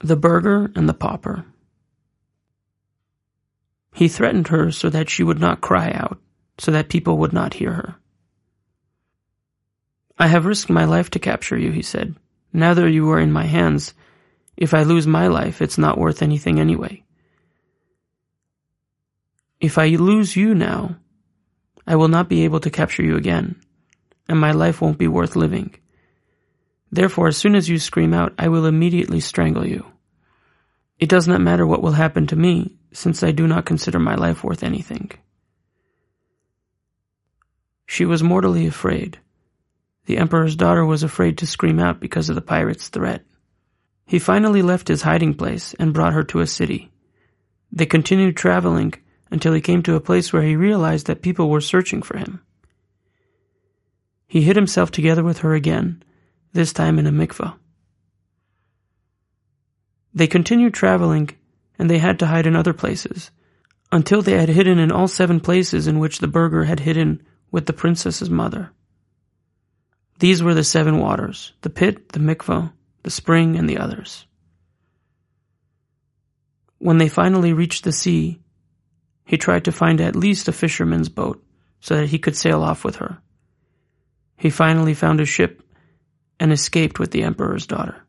The Burgher and the Pauper. He threatened her so that she would not cry out, so that people would not hear her. I have risked my life to capture you, he said. Now that you are in my hands, if I lose my life, it's not worth anything anyway. If I lose you now, I will not be able to capture you again, and my life won't be worth living. Therefore, as soon as you scream out, I will immediately strangle you. It does not matter what will happen to me, since I do not consider my life worth anything. She was mortally afraid. The emperor's daughter was afraid to scream out because of the pirate's threat. He finally left his hiding place and brought her to a city. They continued traveling until he came to a place where he realized that people were searching for him. He hid himself together with her again, this time in a mikveh. They continued traveling, and they had to hide in other places, until they had hidden in all seven places in which the burgher had hidden with the princess's mother. These were the seven waters, the pit, the mikvah, the spring, and the others. When they finally reached the sea, he tried to find at least a fisherman's boat so that he could sail off with her. He finally found a ship and escaped with the emperor's daughter.